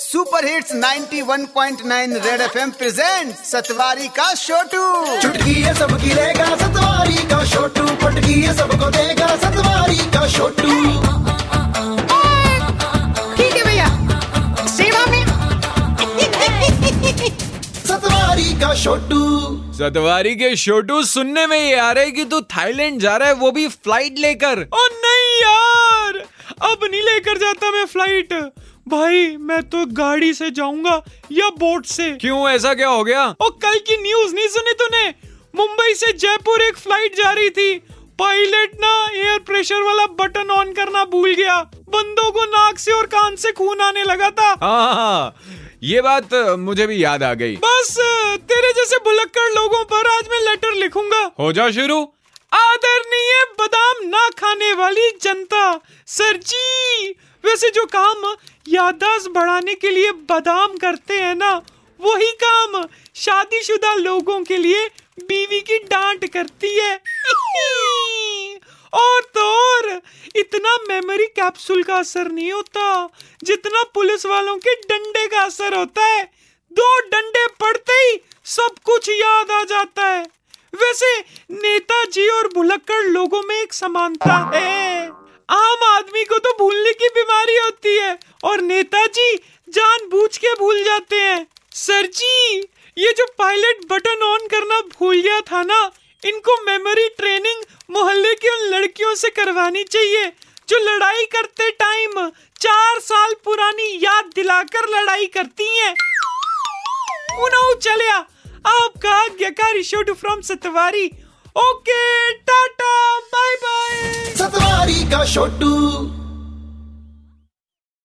Super hits 91.9 red FM present Satwari का छोटू चुटकी है सबकी रहेगा सतवारी का छोटू पटकी है सबको देगा सतवारी का छोटू ठीक है भैया। सेवा में। सतवारी का छोटू सतवारी के छोटू सुनने में ये आ रहा है कि तू थाईलैंड जा रहा है वो भी फ़्लाइट लेकर। ओ नहीं यार! अब नहीं लेकर जाता मैं फ़्लाइट। भाई मैं तो गाड़ी से जाऊँगा या बोट से। क्यों ऐसा क्या हो गया? ओ कल की न्यूज़ नहीं सुनी तूने? मुंबई से जयपुर एक फ़्लाइट जा रही थी। पायलट ना एयर प्रेशर वाला बटन ऑन करना भूल गया। बंदों को नाक से और कान से खून आने लगा था। हाँ हाँ ये बात मुझे भी याद आ गई। बस तेरे जैसे भुलक्कड़ लोगों पर आज मैं लेटर लिखूँगा। हो जा शुरू। आदरणीय बादाम ना खाने वाली जनता सर जी वैसे जो काम याददाश्त बढ़ाने के लिए बादाम करते हैं ना, वही काम शादीशुदा लोगों के लिए बीवी की डांट करती है। और तो और, इतना मेमोरी कैप्सूल का असर नहीं होता, जितना पुलिस वालों के डंडे का असर होता है। दो डंडे पड़ते ही सब कुछ याद आ जाता है। वैसे नेताजी और भुलक्कड़ लोगों में एक समानता है। आम आदमी को तो भूलने की बीमारी होती है और नेताजी जान जानबूझ के भूल जाते हैं। सर जी, ये जो पायलट बटन ऑन करना भूल गया था ना, इनको मेमोरी ट्रेनिंग मोहल्ले की उन लड़कियों से करवानी चाहिए, जो लड़ाई करते टाइम चार साल पुरानी याद दिलाकर लड़ाई करती हैं। चलिया आपका आज्ञाकारी from Satwari. Okay, tata bye bye Satwari का छोटू